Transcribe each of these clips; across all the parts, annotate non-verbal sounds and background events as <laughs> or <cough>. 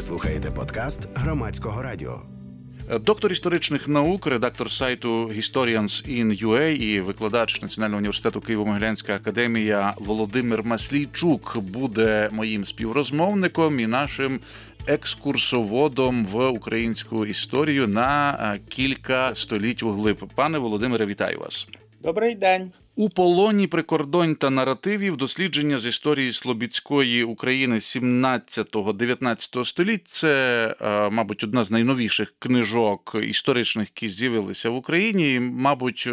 Ви слухаєте подкаст громадського радіо. Доктор історичних наук, редактор сайту Historians in UA і викладач Національного університету Києво-Могилянська академія Володимир Маслійчук буде моїм співрозмовником і нашим екскурсоводом в українську історію на кілька століть вглиб. Пане Володимире, вітаю вас. Добрий день. У полоні прикордонь та наративів дослідження з історії Слобідської України 17-19 століть це, е, мабуть, одна з найновіших книжок історичних, які з'явилися в Україні. І, Мабуть,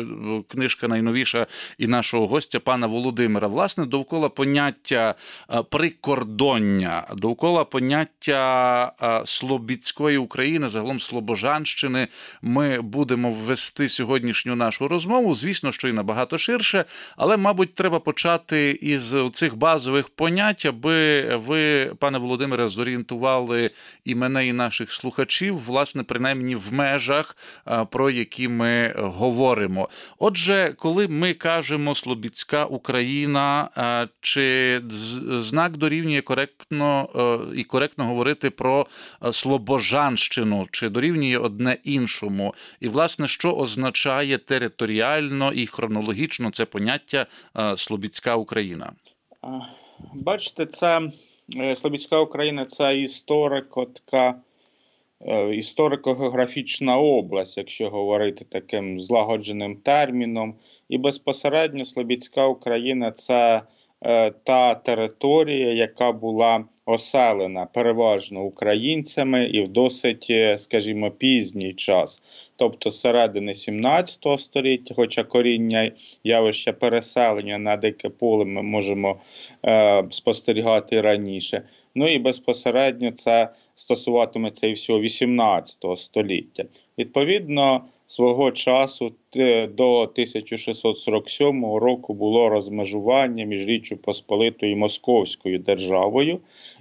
книжка найновіша і нашого гостя пана Володимира. Власне, довкола поняття е, прикордоння, довкола поняття е, Слобідської України, загалом Слобожанщини, ми будемо ввести сьогоднішню нашу розмову. Звісно, що і набагато ширше більше, але, мабуть, треба почати із цих базових понять, аби ви, пане Володимире, зорієнтували і мене, і наших слухачів, власне, принаймні в межах, про які ми говоримо. Отже, коли ми кажемо Слобідська Україна, чи знак дорівнює коректно і коректно говорити про Слобожанщину, чи дорівнює одне іншому, і власне, що означає територіально і хронологічно це поняття е, Слобідська Україна? Бачите, це е, Слобідська Україна це історико е, історико-географічна область, якщо говорити таким злагодженим терміном. І безпосередньо Слобідська Україна це та територія, яка була оселена переважно українцями і в досить, скажімо, пізній час тобто середини 17 століття, хоча коріння явища переселення на дике поле ми можемо е, спостерігати раніше. Ну і безпосередньо це стосуватиметься і всього 18 століття. Відповідно, свого часу до 1647 року було розмежування між Річчю Посполитою і Московською державою,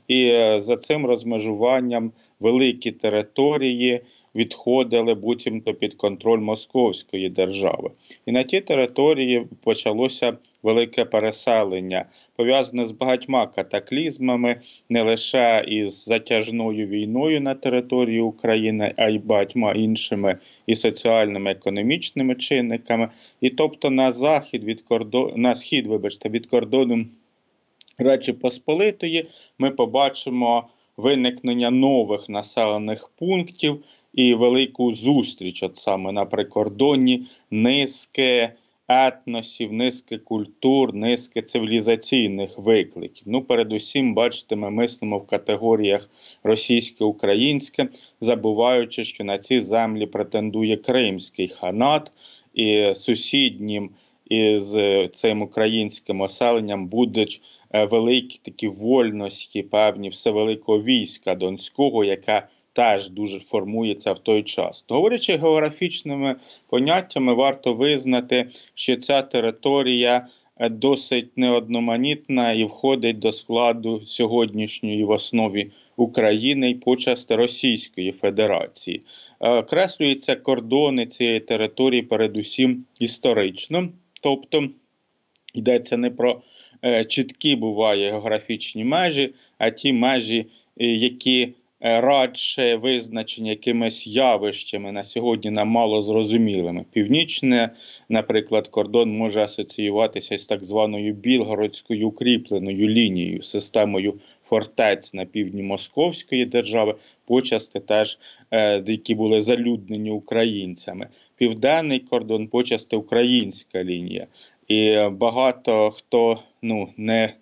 і е, за цим розмежуванням великі території відходили буцімто під контроль Московської держави. І на тій території почалося велике переселення, пов'язане з багатьма катаклізмами, не лише із затяжною війною на території України, а й багатьма іншими і соціальними економічними чинниками. І тобто на захід від кордону, на схід, вибачте, від кордону Речі Посполитої ми побачимо. Виникнення нових населених пунктів, і велику зустріч, от саме на прикордонні низки етносів, низки культур, низки цивілізаційних викликів. Ну, передусім, бачите, ми мислимо в категоріях російське-українське, забуваючи, що на ці землі претендує Кримський ханат і сусіднім із цим українським оселенням будуть. Е, великі такі вольності, певні всевеликого війська Донського, яке теж дуже формується в той час. Говорячи географічними поняттями, варто визнати, що ця територія е, досить неодноманітна і входить до складу сьогоднішньої в основі України і почасти Російської Федерації. Е, креслюються кордони цієї території, передусім історично, тобто йдеться не про чіткі буває географічні межі, а ті межі, які Е, радше визначені якимись явищами на сьогодні нам мало зрозумілими. Північне, наприклад, кордон може асоціюватися з так званою білгородською укріпленою лінією, системою фортець на півдні Московської держави, почасти теж е, які були залюднені українцями. Південний кордон, почасти українська лінія. І багато хто ну не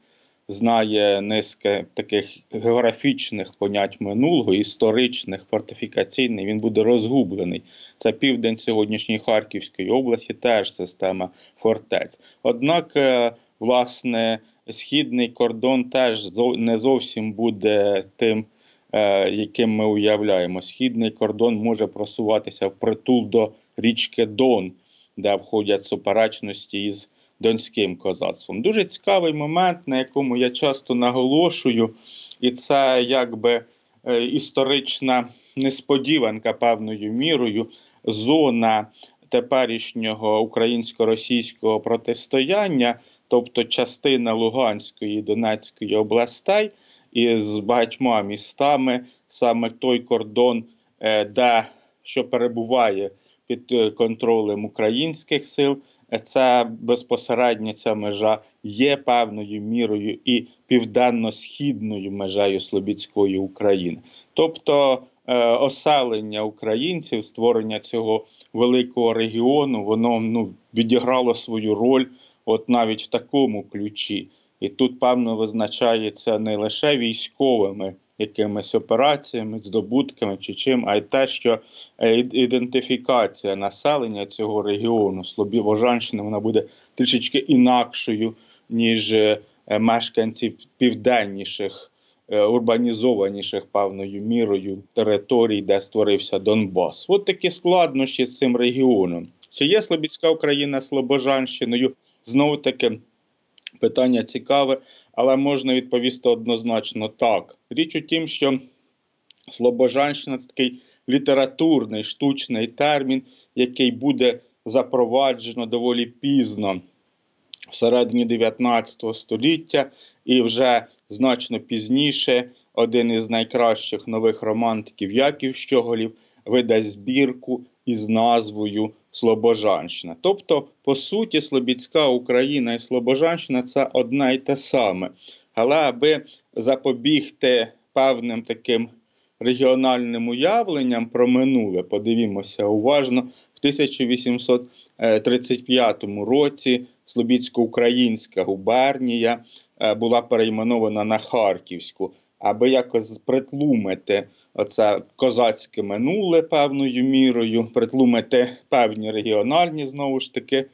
знає низки таких географічних понять минулого, історичних, фортифікаційних, він буде розгублений. Це південь сьогоднішньої Харківської області, теж система фортець. Однак, е, власне, східний кордон теж не зовсім буде тим. Е, яким ми уявляємо, східний кордон може просуватися в притул до річки Дон, де входять суперечності із донським козацтвом. Дуже цікавий момент, на якому я часто наголошую, і це якби е, історична несподіванка певною мірою, зона теперішнього українсько-російського протистояння, тобто частина Луганської і Донецької областей. із багатьма містами саме той кордон, е, де що перебуває під е, контролем українських сил. Це безпосередньо ця межа є певною мірою і південно-східною межею Слобідської України. Тобто е, оселення українців, створення цього великого регіону, воно ну, відіграло свою роль, от навіть в такому ключі. І тут, певно, визначається не лише військовими якимись операціями, здобутками чи чим, а й те, що е, ідентифікація населення цього регіону Слобівожанщини вона буде трішечки інакшою, ніж е, мешканців південніших, е, урбанізованіших певною мірою територій, де створився Донбас. От такі складнощі з цим регіоном. Чи є Слобідська Україна Слобожанщиною? Знову таки питання цікаве, але можна відповісти однозначно так. Річ у тім, що Слобожанщина це такий літературний штучний термін, який буде запроваджено доволі пізно всередині 19 століття, і вже значно пізніше один із найкращих нових романтиків Яків Щоголів видасть збірку із назвою Слобожанщина. Тобто, по суті, Слобідська Україна і Слобожанщина це одне й те саме. Але аби запобігти певним таким регіональним уявленням про минуле, подивімося уважно, в 1835 році Слобідсько-Українська губернія е, була перейменована на Харківську, аби якось притлумити оце козацьке минуле певною мірою, притлумити певні регіональні знову ж таки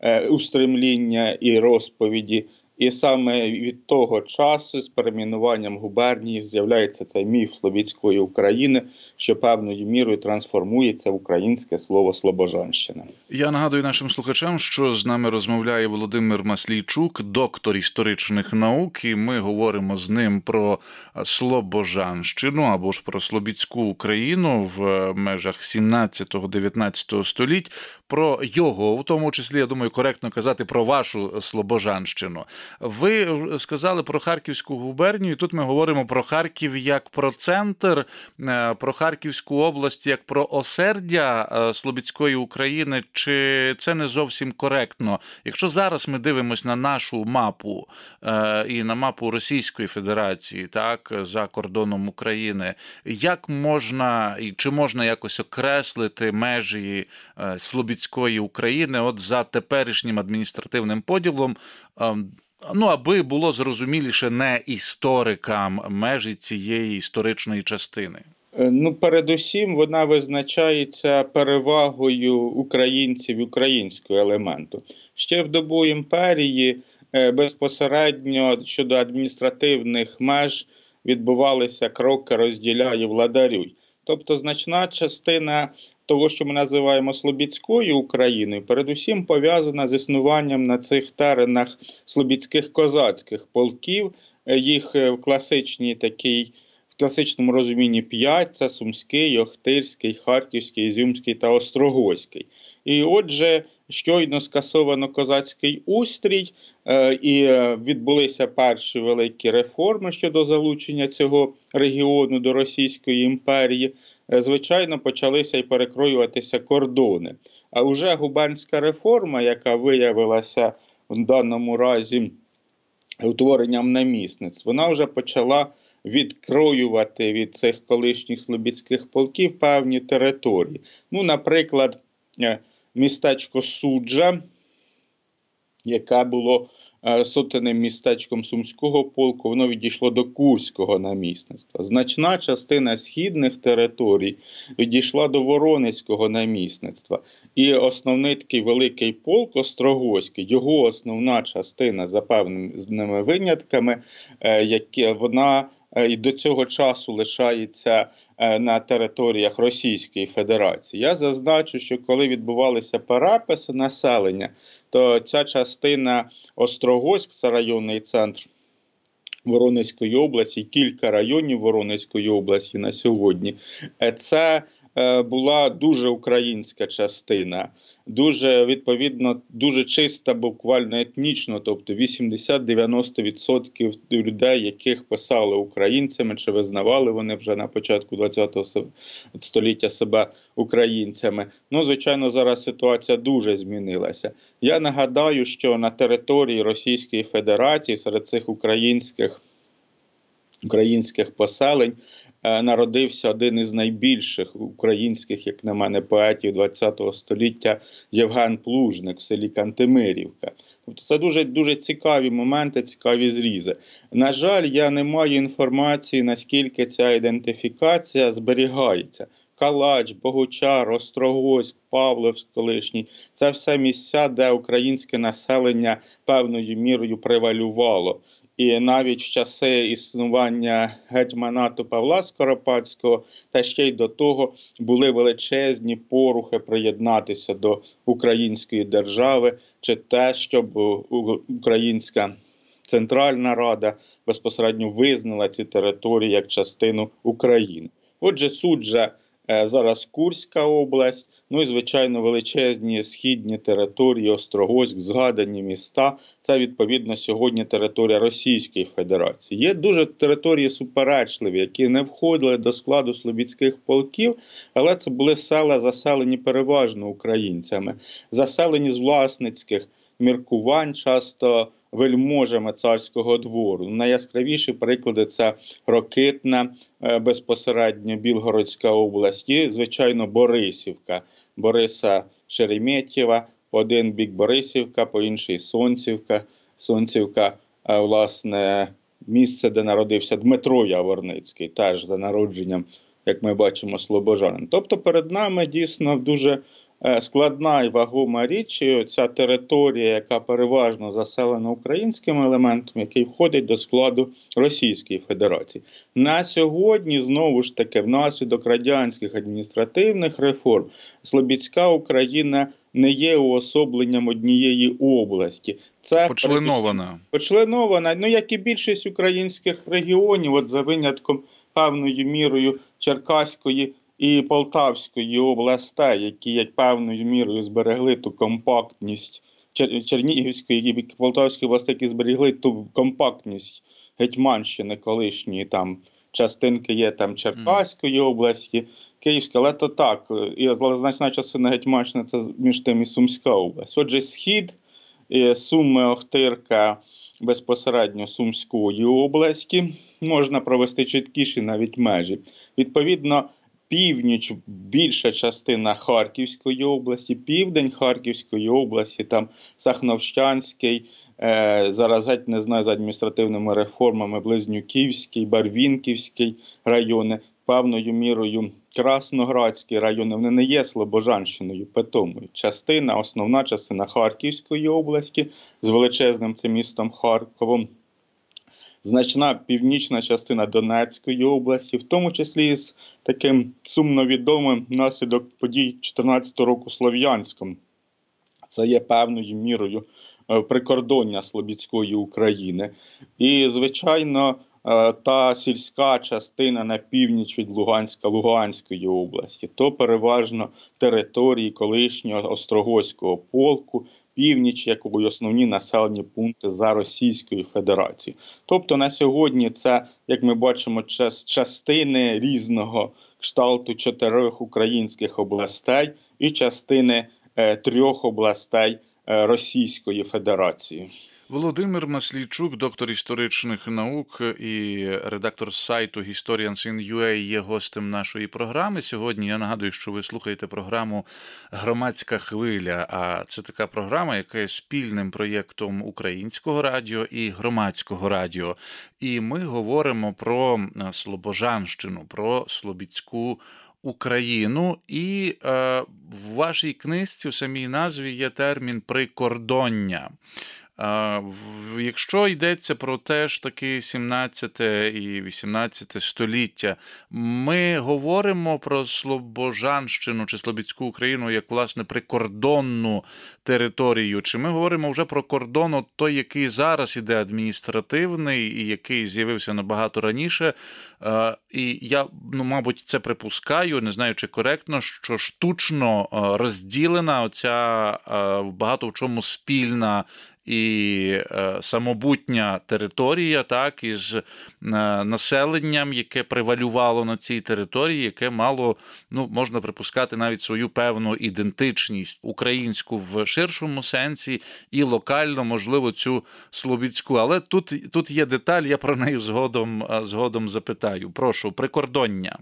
е, устремління і розповіді. І саме від того часу з перейменуванням губернії з'являється цей міф Слов'янської України, що певною мірою трансформується в українське слово Слобожанщина. Я нагадую нашим слухачам, що з нами розмовляє Володимир Маслійчук, доктор історичних наук, і ми говоримо з ним про Слобожанщину або ж про Слобідську Україну в межах 17-19 століть, про його, в тому числі, я думаю, коректно казати про вашу Слобожанщину. Ви сказали про Харківську губернію. Тут ми говоримо про Харків як про центр, е, про Харківську область як про осердя е, Слобідської України. Чи це не зовсім коректно? Якщо зараз ми дивимося на нашу мапу е, і на мапу Російської Федерації, так за кордоном України, як можна і чи можна якось окреслити межі Слобідської України, от за теперішнім адміністративним поділом? Ну, аби було зрозуміліше не історикам межі цієї історичної частини. Е, Ну, передусім, вона визначається перевагою українців українського елементу. Ще в добу імперії е, безпосередньо щодо адміністративних меж відбувалися кроки розділяє владарюй. Тобто, значна частина того, що ми називаємо Слобідською Україною, передусім пов'язана з існуванням на цих теренах слобідських козацьких полків. Е, Їх е, в класичній такій в класичному розумінні п'ять це Сумський, Охтирський, Харківський, Ізюмський та Острогойський. І отже, щойно скасовано козацький устрій, е, і відбулися перші великі реформи щодо залучення цього регіону до Російської імперії. Звичайно, почалися й перекроюватися кордони. А вже губернська реформа, яка виявилася в даному разі утворенням намісниць, вона вже почала відкроювати від цих колишніх слобідських полків певні території. Ну, наприклад, е, містечко Суджа, яке було сотеним містечком Сумського полку, воно відійшло до Курського намісництва. Значна частина східних територій відійшла до Воронецького намісництва. І основний такий великий полк Острогоський, його основна частина за певними винятками, яке вона е, і до цього часу лишається е, на територіях Російської Федерації. Я зазначу, що коли відбувалися переписи населення, то ця частина Острогоськ, це районний центр Воронезької області, кілька районів Воронезької області на сьогодні, е, це е, була дуже українська частина, дуже відповідно, дуже чиста, буквально етнічно, тобто 80-90% людей, яких писали українцями, чи визнавали вони вже на початку ХХ століття себе українцями. Ну, звичайно, зараз ситуація дуже змінилася. Я нагадаю, що на території Російської Федерації серед цих українських українських поселень е, народився один із найбільших українських, як на мене, поетів ХХ століття Євген Плужник в селі Кантемирівка. Тобто це дуже дуже цікаві моменти, цікаві зрізи. На жаль, я не маю інформації, наскільки ця ідентифікація зберігається. Калач, Богучар, Острогось, Павловськ колишній це все місця, де українське населення певною мірою превалювало. І навіть в часи існування гетьманату Павла Скоропадського, та ще й до того були величезні порухи приєднатися до української держави, чи те, щоб Українська Центральна Рада безпосередньо визнала ці території як частину України. Отже, суджа е, зараз Курська область. Ну і звичайно, величезні східні території, Острогоськ, згадані міста. Це відповідно сьогодні територія Російської Федерації. Є дуже території суперечливі, які не входили до складу слобідських полків, але це були села, заселені переважно українцями, заселені з власницьких міркувань, часто вельможами царського двору. Найяскравіші приклади це Рокитна, е, безпосередньо Білгородська область і, звичайно, Борисівка, Бориса Шереметєва, один бік Борисівка, по інший Сонцівка. Сонцівка, е, власне, місце, де народився Дмитро Яворницький, теж за народженням, як ми бачимо, слобожанин. Тобто перед нами дійсно дуже Е, складна і вагома річ. Ця територія, яка переважно заселена українським елементом, який входить до складу Російської Федерації. На сьогодні знову ж таки, внаслідок радянських адміністративних реформ, Слобідська Україна. Не є уособленням однієї області, це почленована. Почленована, ну як і більшість українських регіонів, от за винятком певною мірою Черкаської і Полтавської областей, які як певною мірою зберегли ту компактність Чернігівської і Полтавської області, які зберегли ту компактність Гетьманщини колишньої там частинки є там Черкаської області, Київська, але то так, і значна частина Гетьманщини це між тим і Сумська область. Отже, схід Суми Охтирка безпосередньо Сумської області можна провести чіткіші навіть межі. Відповідно, північ, більша частина Харківської області, південь Харківської області, там Сахновщанський, е, зараз геть не знаю за адміністративними реформами, Близнюківський, Барвінківський райони, певною мірою Красноградські райони, вони не є Слобожанщиною, питомою. Частина, основна частина Харківської області з величезним цим містом Харковом значна північна частина Донецької області, в тому числі з таким сумно відомим наслідок подій 2014 року Слов'янськом. Це є певною мірою е, прикордоння Слобідської України. І, звичайно, та сільська частина на північ від Луганська Луганської області, то переважно території колишнього Острогоського полку, північ, як і основні населені пункти за Російською Федерацією. Тобто на сьогодні це, як ми бачимо, частини різного кшталту чотирьох українських областей і частини е, трьох областей е, Російської Федерації. Володимир Маслійчук, доктор історичних наук і редактор сайту Historians.in.ua є гостем нашої програми. Сьогодні я нагадую, що ви слухаєте програму Громадська хвиля. А це така програма, яка є спільним проєктом українського радіо і громадського радіо. І ми говоримо про Слобожанщину, про Слобідську. Україну, і е, в вашій книжці в самій назві є термін прикордоння. Якщо йдеться про те ж таки 17 і 18 століття, ми говоримо про Слобожанщину чи Слобідську Україну як власне прикордонну територію, чи ми говоримо вже про кордон, той, який зараз іде адміністративний і який з'явився набагато раніше. І я ну, мабуть, це припускаю, не знаю, чи коректно, що штучно розділена оця багато в чому спільна і е, самобутня територія, так, із е, населенням, яке превалювало на цій території, яке мало, ну можна припускати, навіть свою певну ідентичність українську в ширшому сенсі, і локально, можливо, цю слобідську. Але тут тут є деталь, я про неї згодом, е, згодом запитаю. Прошу, прикордоння.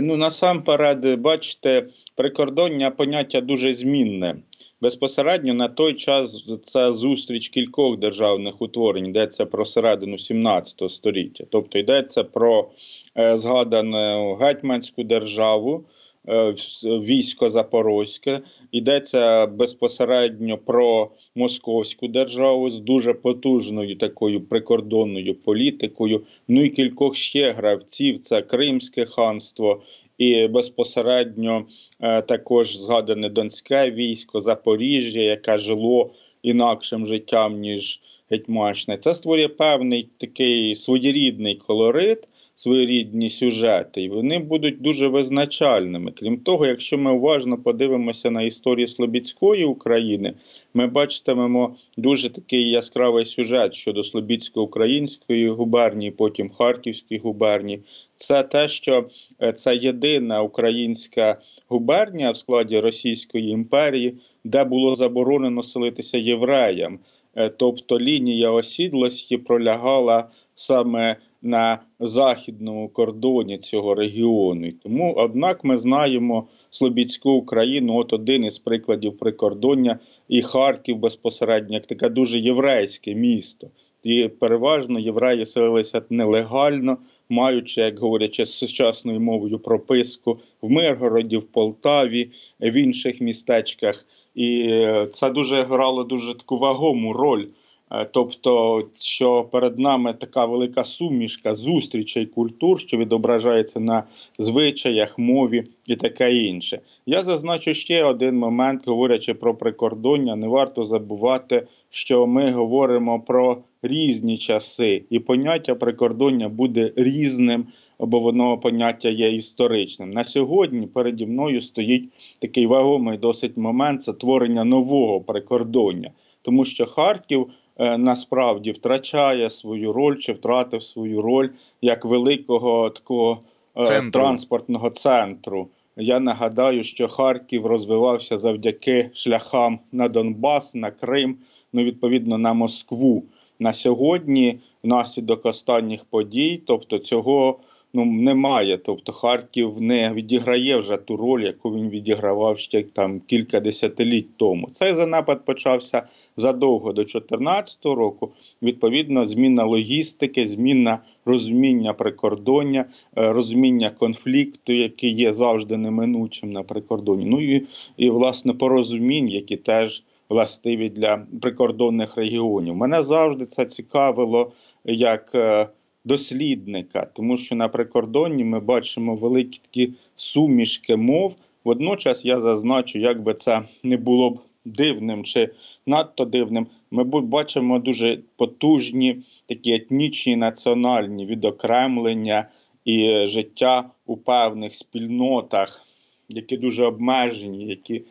Ну насамперед, бачите, прикордоння поняття дуже змінне. Безпосередньо на той час це зустріч кількох державних утворень, йдеться про середину 17 століття. Тобто йдеться про е, згадану гетьманську державу, е, військо Запорозьке, йдеться безпосередньо про московську державу з дуже потужною такою прикордонною політикою. Ну і кількох ще гравців: це Кримське ханство і безпосередньо е, також згадане Донське військо, Запоріжжя, яке жило інакшим життям ніж Гетьманщина. Це створює певний такий своєрідний колорит своєрідні сюжети, і вони будуть дуже визначальними. Крім того, якщо ми уважно подивимося на історію Слобідської України, ми бачитимемо дуже такий яскравий сюжет щодо Слобідсько-української губернії, потім Харківської губернії. Це те, що е, це єдина українська губернія в складі Російської імперії, де було заборонено селитися євреям. Е, тобто лінія осідлості пролягала саме на західному кордоні цього регіону. І тому, однак, ми знаємо Слобідську Україну, от один із прикладів прикордоння, і Харків безпосередньо, як таке дуже єврейське місто. І переважно євреї селилися нелегально, маючи, як говорячи, сучасною мовою прописку в Миргороді, в Полтаві, в інших містечках. І е, це дуже грало дуже таку вагому роль тобто, що перед нами така велика сумішка зустрічей культур, що відображається на звичаях, мові і таке інше. Я зазначу ще один момент, говорячи про прикордоння, не варто забувати, що ми говоримо про різні часи, і поняття прикордоння буде різним. Бо воно поняття є історичним. На сьогодні переді мною стоїть такий вагомий досить момент це творення нового прикордоння, тому що Харків Е, насправді втрачає свою роль чи втратив свою роль як великого такого е, центру. транспортного центру. Я нагадаю, що Харків розвивався завдяки шляхам на Донбас, на Крим, ну відповідно на Москву. На сьогодні, внаслідок останніх подій, тобто цього ну немає. Тобто Харків не відіграє вже ту роль, яку він відігравав ще там кілька десятиліть тому. Цей занапад почався задовго до 2014 року. Відповідно, зміна логістики, зміна розуміння прикордоння, е, розуміння конфлікту, який є завжди неминучим на прикордоні. Ну і, і власне порозумінь, які теж властиві для прикордонних регіонів. Мене завжди це цікавило як. Дослідника, тому що на прикордонні ми бачимо великі такі сумішки мов. Водночас я зазначу, як би це не було б дивним чи надто дивним. Ми бачимо дуже потужні такі етнічні національні відокремлення і життя у певних спільнотах, які дуже обмежені, які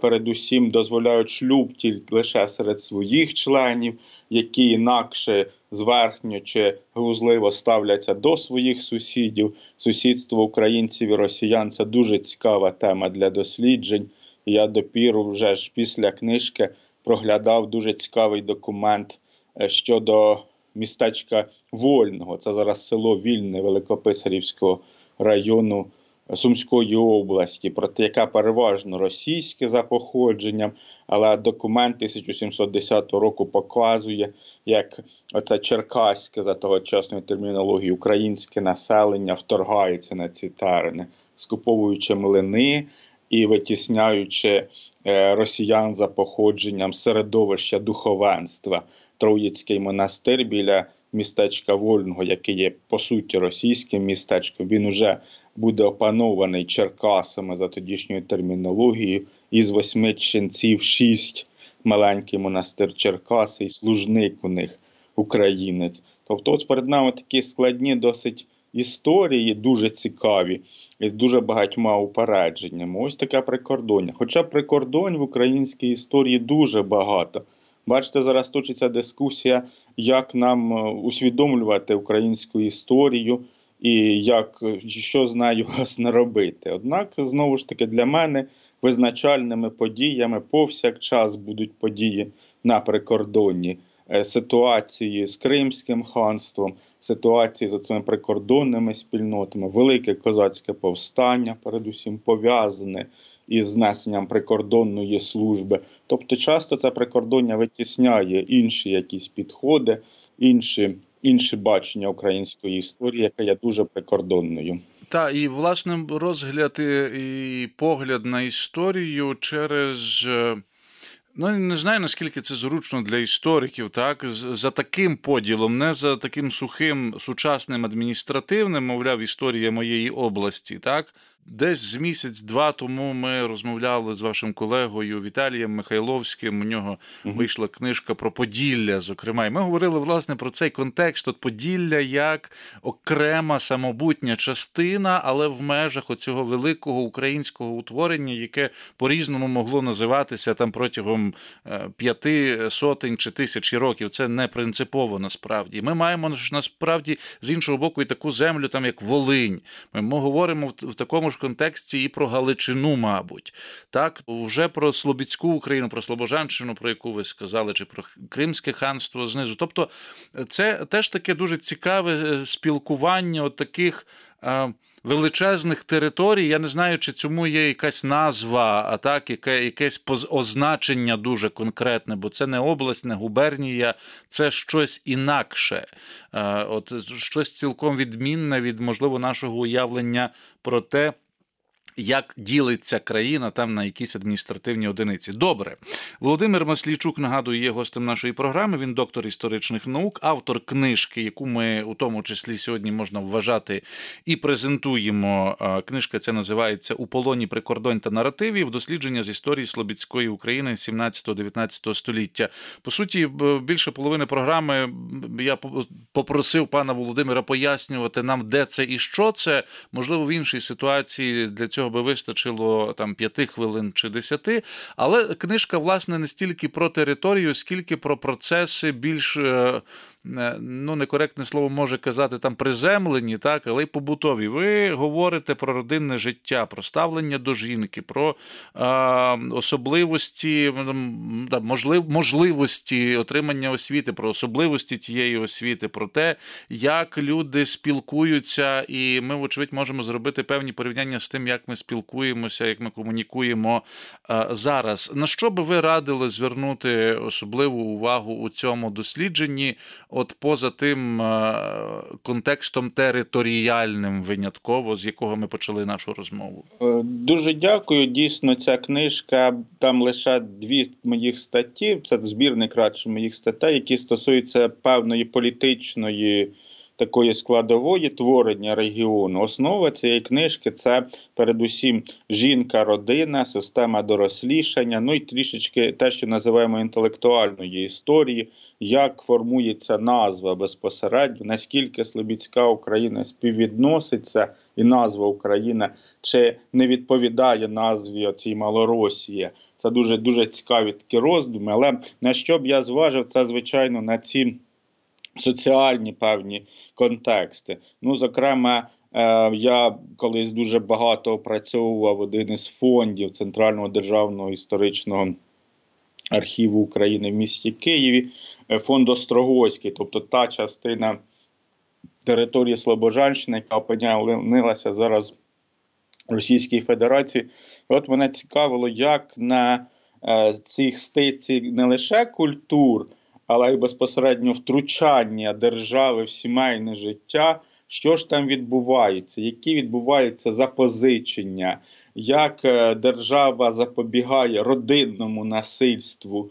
передусім дозволяють шлюб тільки лише серед своїх членів, які інакше зверхньо чи глузливо ставляться до своїх сусідів. Сусідство українців і росіян це дуже цікава тема для досліджень. Я допіру вже ж після книжки проглядав дуже цікавий документ е, щодо містечка Вольного. Це зараз село Вільне Великописарівського району. Сумської області, проте яка переважно російське за походженням, але документ 1710 року показує, як оце черкаське за тогочасної термінології українське населення вторгається на ці терени, скуповуючи млини і витісняючи е, росіян за походженням середовища духовенства. Троїцький монастир біля містечка Вольного, яке є по суті російським містечком, він уже буде опанований Черкасами за тодішньою термінологією. Із восьми ченців шість маленький монастир Черкаси і служник у них українець. Тобто, от перед нами такі складні, досить історії дуже цікаві і з дуже багатьма упередженнями. Ось таке прикордоння. Хоча прикордонь в українській історії дуже багато. Бачите, зараз точиться дискусія, як нам е, усвідомлювати українську історію і як що з <laughs> нею власне робити. Однак, знову ж таки, для мене визначальними подіями повсякчас будуть події на прикордонні е, ситуації з Кримським ханством, ситуації з цими прикордонними спільнотами, велике козацьке повстання, передусім пов'язане із знесенням прикордонної служби. Тобто, часто це прикордоння витісняє інші якісь підходи, інші. Інші бачення української історії, яка є дуже прикордонною. Та і власне розгляд і погляд на історію через. Е, ну, не знаю, наскільки це зручно для істориків, так, за таким поділом, не за таким сухим сучасним адміністративним, мовляв, історія моєї області, так, Десь з місяць-два тому ми розмовляли з вашим колегою Віталієм Михайловським. У нього вийшла книжка про Поділля. Зокрема, і ми говорили власне про цей контекст от Поділля як окрема самобутня частина, але в межах оцього великого українського утворення, яке по-різному могло називатися там протягом е, п'яти сотень чи тисячі років. Це не принципово насправді. Ми маємо насправді з іншого боку і таку землю, там як Волинь. Ми говоримо в такому ж контексті і про Галичину, мабуть. Так, вже про Слобідську Україну, про Слобожанщину, про яку ви сказали, чи про Кримське ханство знизу. Тобто, це теж таке дуже цікаве е, спілкування от таких. Е, величезних територій, я не знаю, чи цьому є якась назва, а так, яке якесь означення дуже конкретне, бо це не область, не губернія, це щось інакше, е, от щось цілком відмінне від можливо нашого уявлення про те як ділиться країна там на якісь адміністративні одиниці. Добре, Володимир Маслійчук нагадую, є гостем нашої програми. Він доктор історичних наук, автор книжки, яку ми у тому числі сьогодні можна вважати і презентуємо. Книжка ця називається У полоні прикордонь та наративів. Дослідження з історії Слобідської України 17-19 століття. По суті, більше половини програми я попросив пана Володимира пояснювати нам, де це і що це. Можливо, в іншій ситуації для цього цього би вистачило там п'яти хвилин чи десяти. Але книжка, власне, не стільки про територію, скільки про процеси більш е, ну некоректне слово може казати там приземлені, так, але й побутові. Ви говорите про родинне життя, про ставлення до жінки, про е, особливості, можлив, можливості отримання освіти, про особливості тієї освіти, про те, як люди спілкуються, і ми, вочевидь, можемо зробити певні порівняння з тим, як ми спілкуємося, як ми комунікуємо е, зараз. На що би ви радили звернути особливу увагу у цьому дослідженні? От поза тим е, контекстом територіальним винятково, з якого ми почали нашу розмову? Е, дуже дякую. Дійсно, ця книжка там лише дві моїх статті. Це збірник радше моїх статей, які стосуються певної політичної такої складової творення регіону. Основа цієї книжки це передусім жінка, родина, система дорослішання, ну і трішечки те, що називаємо інтелектуальної історії, як формується назва безпосередньо, наскільки Слобідська Україна співвідноситься, і назва Україна чи не відповідає назві оцій Малоросії. Це дуже дуже цікаві такі роздуми. Але на що б я зважив, це звичайно на ці соціальні певні контексти. Ну, зокрема, е, я колись дуже багато опрацьовував один із фондів Центрального державного історичного архіву України в місті Києві, е, фонд Острогойський, тобто та частина території Слобожанщини, яка опинялася зараз в Російській Федерації. от мене цікавило, як на е, цих стиці не лише культур але й безпосередньо втручання держави в сімейне життя. Що ж там відбувається, які відбуваються запозичення, як е, держава запобігає родинному насильству,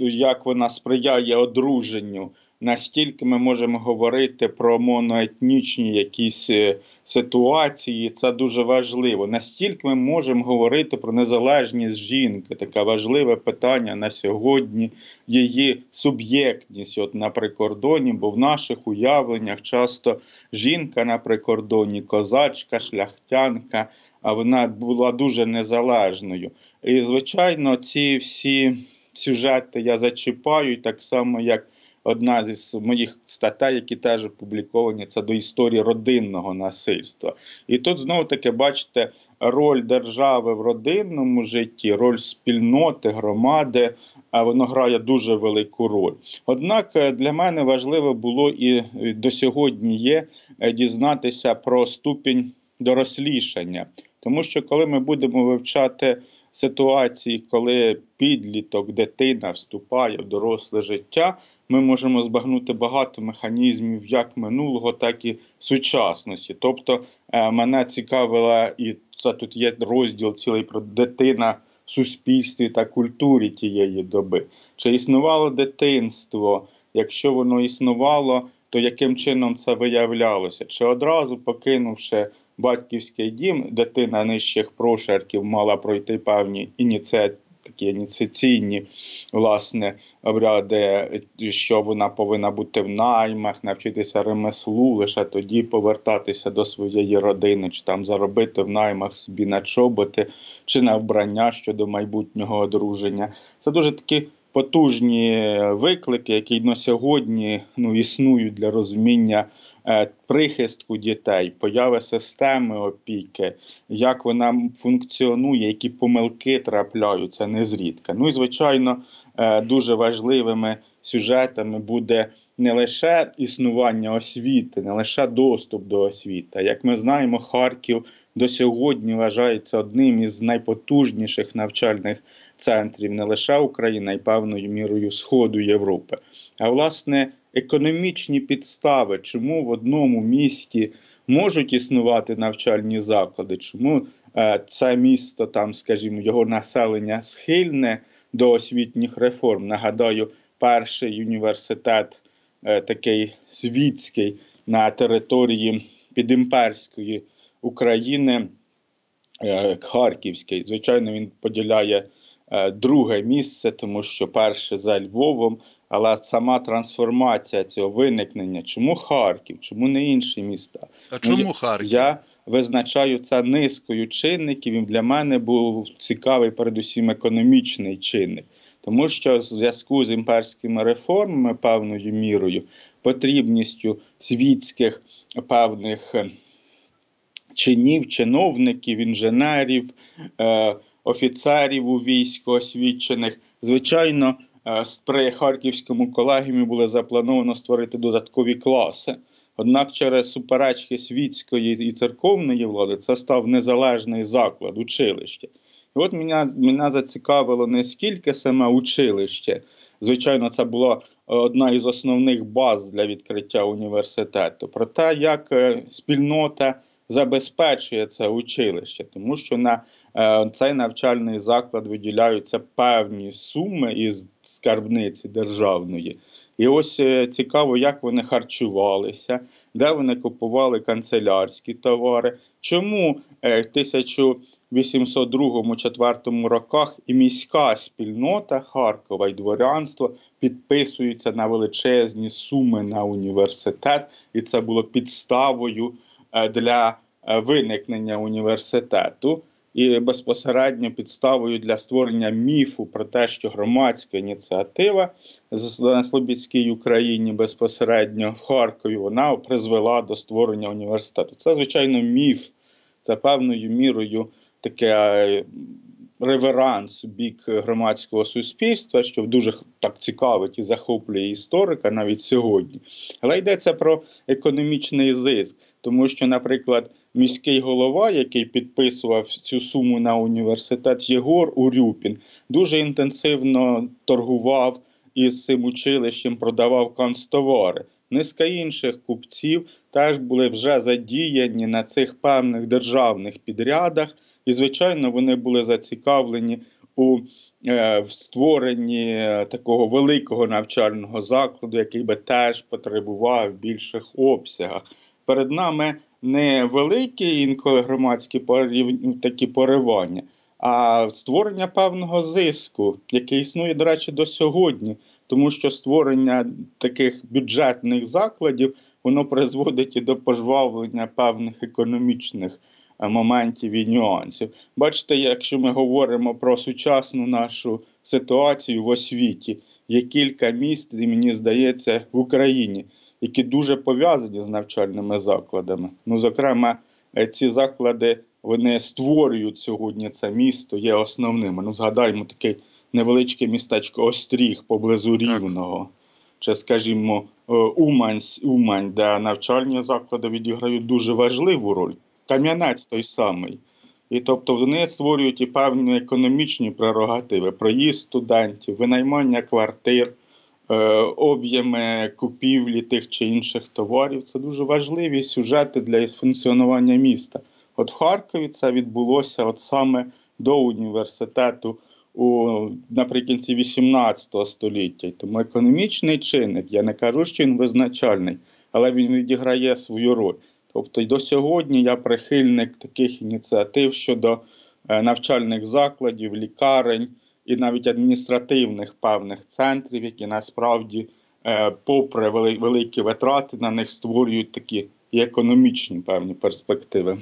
як вона сприяє одруженню настільки ми можемо говорити про моноетнічні якісь е, ситуації, це дуже важливо. Настільки ми можемо говорити про незалежність жінки, таке важливе питання на сьогодні, її суб'єктність от на прикордоні, бо в наших уявленнях часто жінка на прикордоні, козачка, шляхтянка, а вона була дуже незалежною. І, звичайно, ці всі сюжети я зачіпаю, так само як одна зі моїх статей, які теж опубліковані, це до історії родинного насильства. І тут знову таки бачите роль держави в родинному житті, роль спільноти, громади. А воно грає дуже велику роль. Однак е, для мене важливо було і до сьогодні є е, дізнатися про ступінь дорослішання, тому що коли ми будемо вивчати ситуації, коли підліток, дитина вступає в доросле життя, ми можемо збагнути багато механізмів як минулого, так і сучасності. Тобто е, мене цікавила, і це тут є розділ цілий про дитина в суспільстві та культурі тієї доби. Чи існувало дитинство? Якщо воно існувало, то яким чином це виявлялося? Чи одразу покинувши батьківський дім, дитина нижчих прошарків мала пройти певні ініціативи? Такі ініціаційні власне обряди, що вона повинна бути в наймах, навчитися ремеслу, лише тоді повертатися до своєї родини, чи там заробити в наймах собі на чоботи, чи на вбрання щодо майбутнього одруження. Це дуже такі потужні виклики, які на сьогодні ну, існують для розуміння прихистку дітей, появи системи опіки, як вона функціонує, які помилки трапляються незрідка. Ну і звичайно, е, дуже важливими сюжетами буде. Не лише існування освіти, не лише доступ до освіти. Як ми знаємо, Харків до сьогодні вважається одним із найпотужніших навчальних центрів не лише України, й певною мірою Сходу Європи. А власне, економічні підстави, чому в одному місті можуть існувати навчальні заклади, чому е, це місто, там, скажімо, його населення схильне до освітніх реформ. Нагадаю, перший університет, е, такий світський на території підімперської України. Е, Харківський, звичайно, він поділяє друге місце, тому що перше за Львовом, але сама трансформація цього виникнення, чому Харків, чому не інші міста? А чому ну, Харків? Я визначаю це низкою чинників. і Для мене був цікавий, передусім, економічний чинник. Тому що в зв'язку з імперськими реформами, певною мірою, потрібністю світських певних е, чинів, чиновників, інженерів, е, офіцерів у війську освічених, звичайно, Е, при харківському колегіумі було заплановано створити додаткові класи. Однак через суперечки світської і церковної влади це став незалежний заклад, училище. І от мене, мене зацікавило не скільки саме училище. Звичайно, це була одна із основних баз для відкриття університету. Про те, як е, спільнота забезпечує це училище, тому що на е, цей навчальний заклад виділяються певні суми із скарбниці державної. І ось е, цікаво, як вони харчувалися, де вони купували канцелярські товари. Чому е, в 1802-4 роках і міська спільнота Харкова і дворянство підписуються на величезні суми на університет, і це було підставою для е, виникнення університету і безпосередньо підставою для створення міфу про те, що громадська ініціатива на Слобідській Україні безпосередньо в Харкові вона призвела до створення університету. Це звичайно міф, це певною мірою таке е, реверанс у бік громадського суспільства, що дуже так цікавить і захоплює історика навіть сьогодні. Але йдеться про економічний зиск, тому що, наприклад, міський голова, який підписував цю суму на університет Єгор Урюпін, дуже інтенсивно торгував із цим училищем, продавав канцтовари. Низка інших купців теж були вже задіяні на цих певних державних підрядах. І, звичайно, вони були зацікавлені у е, в створенні такого великого навчального закладу, який би теж потребував в більших обсягах. Перед нами не великі інколи громадські такі поривання, а створення певного зиску, який існує, до речі, до сьогодні, тому що створення таких бюджетних закладів воно призводить і до пожвавлення певних економічних е, моментів і нюансів. Бачите, якщо ми говоримо про сучасну нашу ситуацію в освіті, є кілька міст, і мені здається, в Україні, які дуже пов'язані з навчальними закладами. Ну, зокрема, е, ці заклади вони створюють сьогодні це місто, є основними. Ну, згадаймо таке невеличке містечко Остріг поблизу Рівного чи, скажімо, е, Умань, Умань, де навчальні заклади відіграють дуже важливу роль. Кам'янець той самий. І тобто вони створюють і певні економічні прерогативи, проїзд студентів, винаймання квартир, е, об'єми купівлі тих чи інших товарів. Це дуже важливі сюжети для функціонування міста. От в Харкові це відбулося от саме до університету у наприкінці 18 століття. Тому економічний чинник, я не кажу, що він визначальний, але він відіграє свою роль. Тобто, до сьогодні я прихильник таких ініціатив щодо е, навчальних закладів, лікарень і навіть адміністративних певних центрів, які насправді, е, попри великі витрати, на них створюють такі і економічні певні перспективи.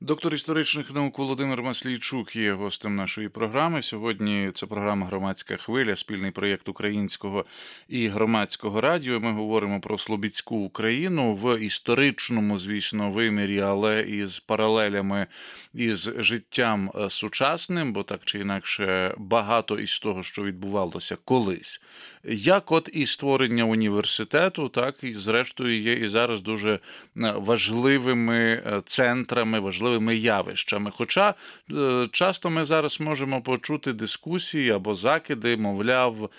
Доктор історичних наук Володимир Маслійчук є гостем нашої програми. Сьогодні це програма Громадська хвиля, спільний проєкт українського і громадського радіо. Ми говоримо про Слобідську Україну в історичному, звісно, вимірі, але із паралелями із життям е, сучасним, бо так чи інакше багато із того, що відбувалося колись. Як от і створення університету, так і зрештою є і зараз дуже е, важливими е, центрами, важливими явищами. Хоча е, часто ми зараз можемо почути дискусії або закиди, мовляв,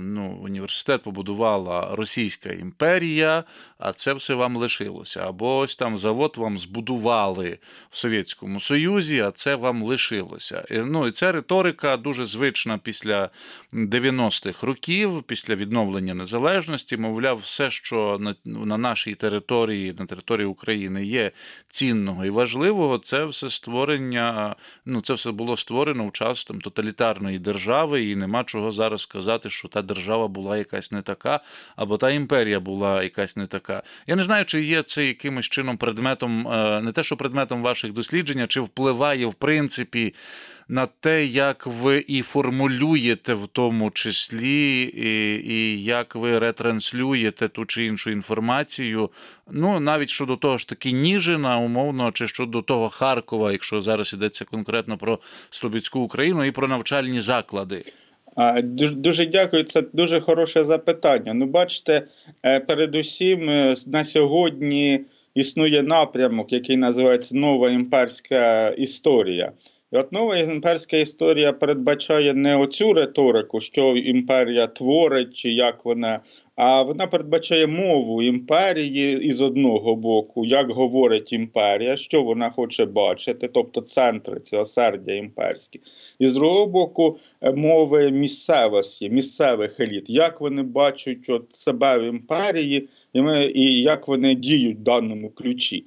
ну, університет побудувала Російська імперія, а це все вам лишилося. Або ось там завод вам збудували в Совєтському Союзі, а це вам лишилося. Ну, І ця риторика дуже звична після 90-х років, після відновлення незалежності. Мовляв, все, що на, на нашій території, на території України є цінного і важливого, це все створення, ну це все було створено в час там, тоталітарної держави, і нема чого зараз сказати сказати, що та держава була якась не така, або та імперія була якась не така. Я не знаю, чи є це якимось чином предметом, е, не те, що предметом ваших досліджень, чи впливає в принципі. На те, як ви і формулюєте в тому числі, і і як ви ретранслюєте ту чи іншу інформацію. Ну, навіть щодо того ж таки Ніжина, умовно, чи щодо того Харкова, якщо зараз йдеться конкретно про Слобідську Україну і про навчальні заклади. Дуже дуже дякую, це дуже хороше запитання. Ну, бачите, е, передусім е, на сьогодні існує напрямок, який називається нова імперська історія. І от нова імперська історія передбачає не оцю риторику, що імперія творить, чи як вона а вона передбачає мову імперії із одного боку, як говорить імперія, що вона хоче бачити, тобто центри ці осердя імперські, і з другого боку, е, мови місцевості, місцевих еліт, як вони бачать от себе в імперії, і, ми, і як вони діють в даному ключі.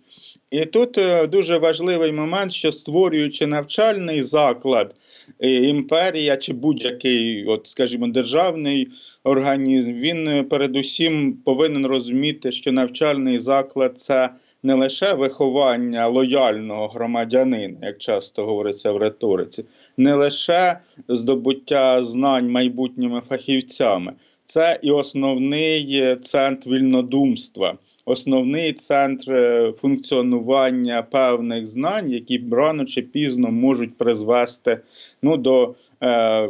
І тут е, дуже важливий момент, що створюючи навчальний заклад, е, імперія чи будь-який, от скажімо, державний організм, він е, передусім повинен розуміти, що навчальний заклад це не лише виховання лояльного громадянина, як часто говориться в риториці, не лише здобуття знань майбутніми фахівцями, це і основний центр вільнодумства. Основний центр е, функціонування певних знань, які рано чи пізно можуть призвести ну, до е,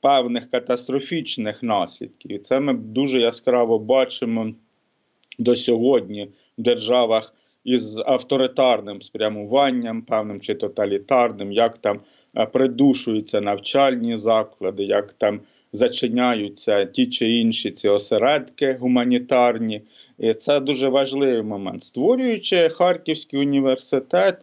певних катастрофічних наслідків. І це ми дуже яскраво бачимо до сьогодні в державах із авторитарним спрямуванням, певним чи тоталітарним, як там е, придушуються навчальні заклади, як там зачиняються ті чи інші ці осередки гуманітарні. І це дуже важливий момент. Створюючи Харківський університет,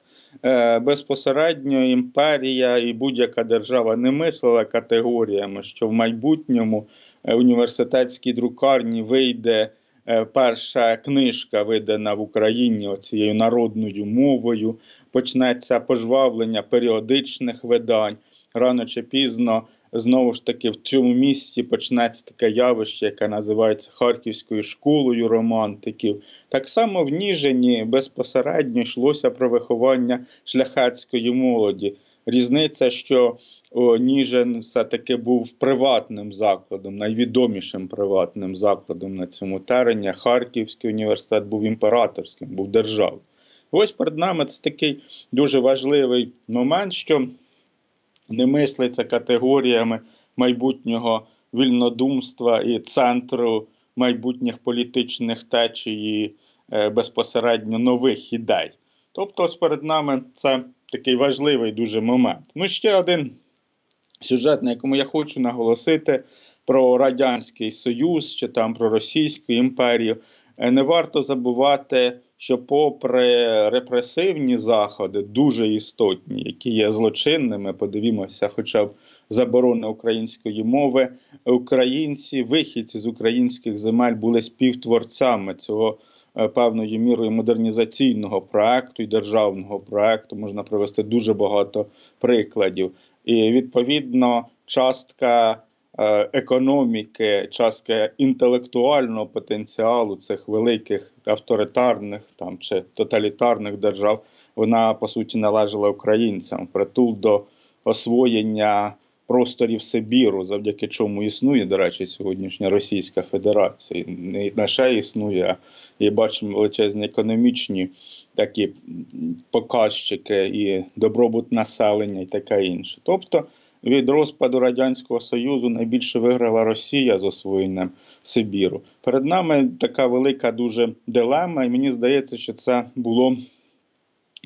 е, безпосередньо імперія і будь-яка держава не мислила категоріями, що в майбутньому е, університетській друкарні вийде е, перша книжка, видана в Україні цією народною мовою, почнеться пожвавлення періодичних видань. Рано чи пізно знову ж таки в цьому місці почнеться таке явище, яке називається Харківською школою романтиків. Так само в Ніжині безпосередньо йшлося про виховання шляхетської молоді. Різниця, що о, Ніжин все-таки був приватним закладом, найвідомішим приватним закладом на цьому терені. Харківський університет був імператорським, був державним. Ось перед нами це такий дуже важливий момент, що не мислиться категоріями майбутнього вільнодумства і центру майбутніх політичних течій і е, безпосередньо нових ідей. Тобто, ось перед нами це такий важливий дуже момент. Ну, ще один сюжет, на якому я хочу наголосити про Радянський Союз чи там про Російську імперію. Е, Не варто забувати, що, попри репресивні заходи, дуже істотні, які є злочинними, подивімося, хоча б заборони української мови, українці, вихідці з українських земель були співтворцями цього е, певною мірою модернізаційного проекту і державного проекту. Можна привести дуже багато прикладів. І відповідно частка економіки, частка інтелектуального потенціалу цих великих авторитарних там чи тоталітарних держав, вона по суті належала українцям притул до освоєння просторів Сибіру, завдяки чому існує, до речі, сьогоднішня Російська Федерація. Не лише існує, і бачимо величезні економічні такі показчики і добробут населення, і таке інше. Тобто від розпаду Радянського Союзу найбільше виграла Росія з освоєнням Сибіру. Перед нами така велика дуже дилема, і мені здається, що це було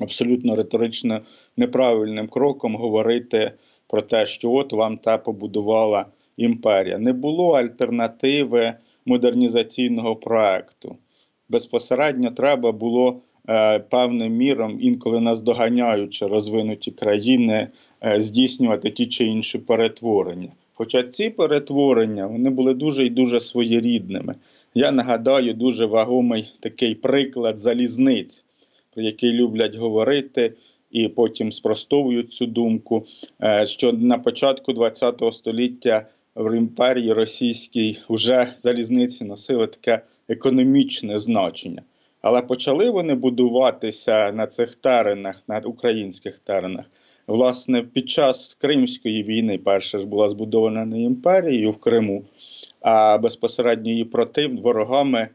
абсолютно риторично неправильним кроком говорити про те, що от вам та побудувала імперія. Не було альтернативи модернізаційного проекту. Безпосередньо треба було певним міром, інколи нас доганяючи розвинуті країни, е, здійснювати ті чи інші перетворення. Хоча ці перетворення вони були дуже і дуже своєрідними. Я нагадаю дуже вагомий такий приклад залізниць, про який люблять говорити, і потім спростовують цю думку. е, Що на початку ХХ століття в імперії російській вже залізниці носили таке економічне значення. Але почали вони будуватися на цих теренах, на українських теренах. Власне, під час Кримської війни перша ж була збудована не імперією в Криму, а безпосередньо її против ворогами.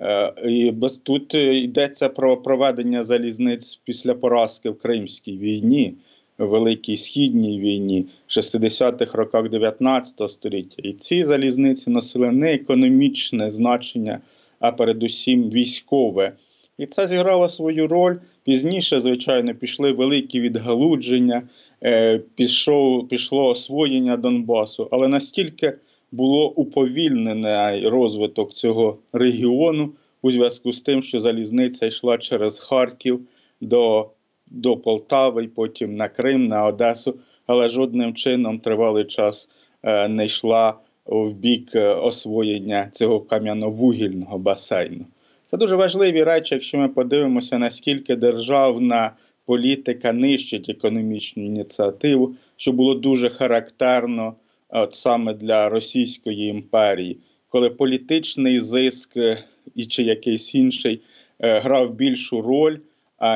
Е, І без тут йдеться про проведення залізниць після поразки в Кримській війні, Великій Східній війні, в 60-х роках 19 століття. І ці залізниці носили не економічне значення, а передусім військове. І це зіграло свою роль. Пізніше, звичайно, пішли великі відгалудження, е, пішов, пішло освоєння Донбасу, але настільки було уповільнений розвиток цього регіону у зв'язку з тим, що залізниця йшла через Харків до, до Полтави, потім на Крим, на Одесу, але жодним чином тривалий час е, не йшла в бік е, освоєння цього кам'яно-вугільного басейну. Це дуже важливі речі, якщо ми подивимося, наскільки державна політика нищить економічну ініціативу, що було дуже характерно от саме для Російської імперії, коли політичний зиск е, і чи якийсь інший е, грав більшу роль,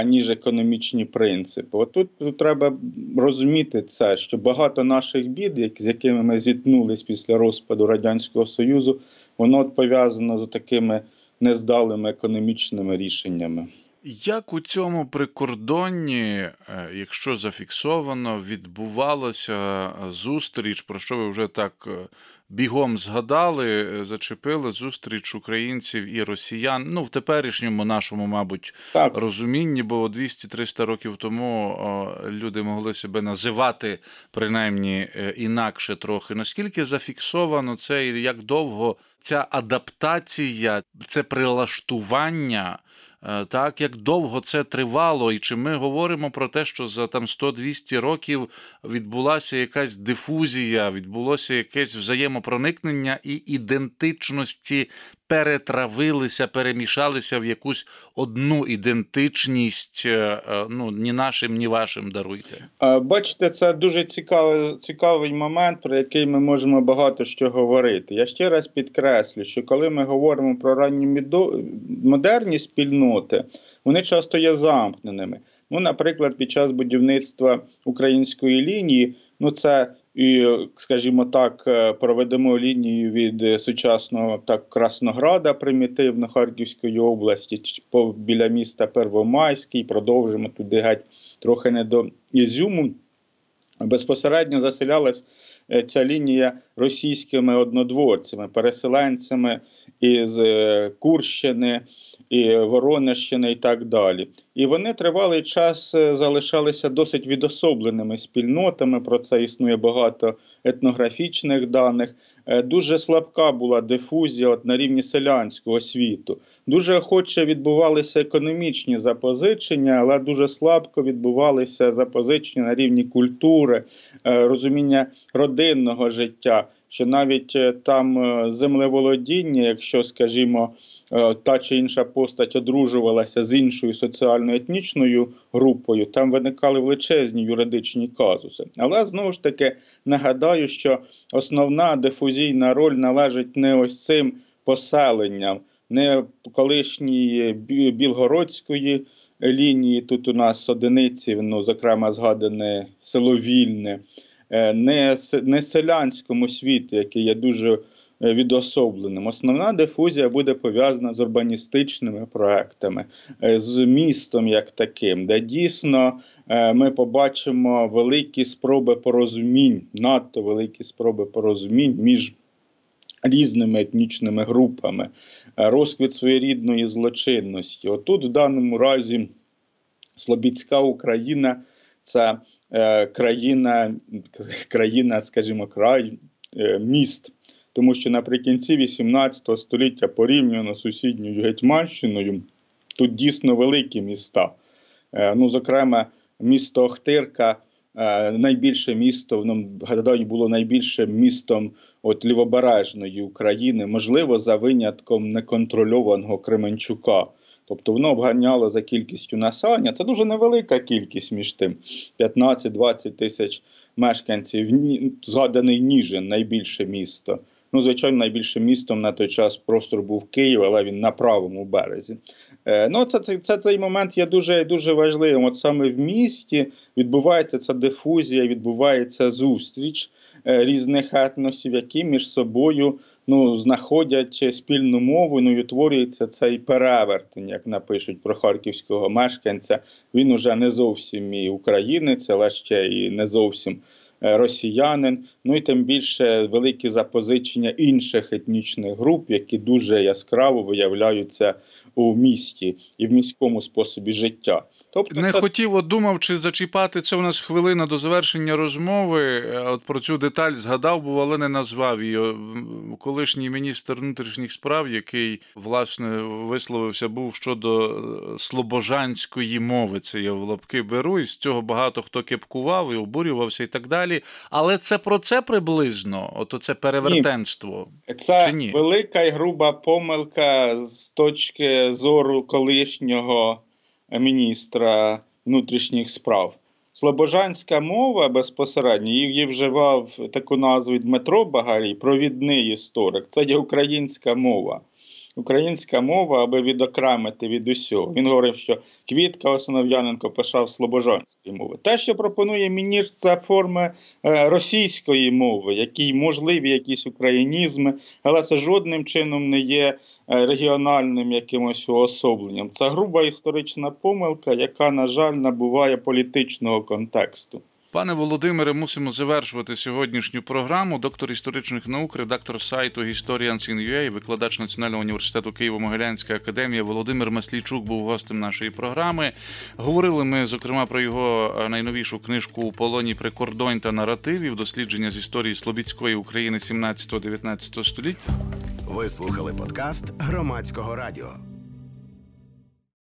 ніж економічні принципи. От тут, тут треба розуміти це, що багато наших бід, з якими ми зіткнулись після розпаду Радянського Союзу, воно пов'язано з такими нездалими економічними рішеннями. Як у цьому прикордонні, е, якщо зафіксовано, відбувалася е, зустріч, про що ви вже так е, бігом згадали, е, зачепили зустріч українців і росіян, ну в теперішньому нашому, мабуть, Так, розумінні, бо 200-300 років тому люди могли себе називати принаймні е, інакше трохи. Наскільки зафіксовано це і як довго ця адаптація, це прилаштування Так, як довго це тривало, і чи ми говоримо про те, що за там 100-200 років відбулася якась дифузія, відбулося якесь взаємопроникнення і ідентичності перетравилися, перемішалися в якусь одну ідентичність, е, е, ну ні нашим, ні вашим даруйте. Е, Бачите, це дуже цікавий, цікавий момент, про який ми можемо багато що говорити. Я ще раз підкреслю, що коли ми говоримо про ранні мідо- модерні спільноти, вони часто є замкненими. Ну, наприклад, під час будівництва української лінії, ну це і, скажімо так, е, проведемо лінію від е, сучасного так Краснограда, примітивно Харківської області, біля міста Первомайський, продовжимо туди геть трохи не до Ізюму. Безпосередньо заселялась е, ця лінія російськими однодворцями, переселенцями із Курщини, і Воронежщини і так далі. І вони тривалий час е, залишалися досить відособленими спільнотами. Про це існує багато етнографічних даних. Е, Дуже слабка була дифузія от на рівні селянського світу. Дуже охоче відбувалися економічні запозичення, але дуже слабко відбувалися запозичення на рівні культури, е, розуміння родинного життя. Що навіть там землеволодіння, якщо, скажімо, та чи інша постать одружувалася з іншою соціально-етнічною групою, там виникали величезні юридичні казуси. Але знову ж таки нагадаю, що основна дифузійна роль належить не ось цим поселенням, не колишньої Білгородської лінії. Тут у нас одиниці, ну, зокрема, згадане село Вільне, е, не, не селянському світу, який є дуже е, відособленим. Основна дифузія буде пов'язана з урбаністичними проектами, е, з містом як таким, де дійсно е, ми побачимо великі спроби порозумінь, надто великі спроби порозумінь між різними етнічними групами, е, розквіт своєрідної злочинності. Отут, в даному разі, Слобідська Україна це е, країна, <laughs> країна, скажімо, край е, міст. Тому що наприкінці 18 століття порівняно з сусідньою Гетьманщиною, тут дійсно великі міста. Е, ну, зокрема, місто Охтирка, е, найбільше місто, ну, гадаю, було найбільшим містом от лівобережної України, можливо, за винятком неконтрольованого Кременчука. Тобто воно обганяло за кількістю населення. Це дуже невелика кількість між тим 15-20 тисяч мешканців. Згаданий Ніжин, найбільше місто. Ну, звичайно, найбільшим містом на той час простор був Київ, але він на правому березі. Е, ну, це, це, це цей момент є дуже дуже важливим. От саме в місті відбувається ця дифузія, відбувається зустріч е, різних етносів, які між собою ну, знаходять спільну мову, ну і утворюється цей перевертень, як напишуть про харківського мешканця. Він уже не зовсім і українець, але ще і не зовсім росіянин. Ну і тим більше великі запозичення інших етнічних груп, які дуже яскраво виявляються у місті і в міському способі життя. Тобто Не це- хотів, от думав, чи зачіпати це у нас хвилина до завершення розмови. Е, От про цю деталь згадав, був, але не назвав її. Колишній міністр внутрішніх справ, який власне висловився, був щодо е, слобожанської мови. Це я в лапки беру, і з цього багато хто кепкував і обурювався, і так далі. Але це про це приблизно, ото це перевертенство. Це Чи ні? велика і груба помилка з точки зору колишнього міністра внутрішніх справ. Слобожанська мова безпосередньо її вживав таку назву Дмитро Багарій, провідний історик. Це є українська мова. Українська мова, аби відокремити від усього. Він говорив, що Квітка Основ'яненко писав слобожанської мови. Те, що пропонує міністр, це форми е, російської мови, які можливі якісь українізми, але це жодним чином не є регіональним якимось уособленням. Це груба історична помилка, яка, на жаль, набуває політичного контексту. Пане Володимире, мусимо завершувати сьогоднішню програму. Доктор історичних наук, редактор сайту Historians.in.ua, викладач Національного університету Києво-Могилянська академія Володимир Маслійчук був гостем нашої програми. Говорили ми зокрема про його е, найновішу книжку у полоні прикордонь та наративів, дослідження з історії Слобідської України 17-19 століття. Ви слухали подкаст громадського радіо.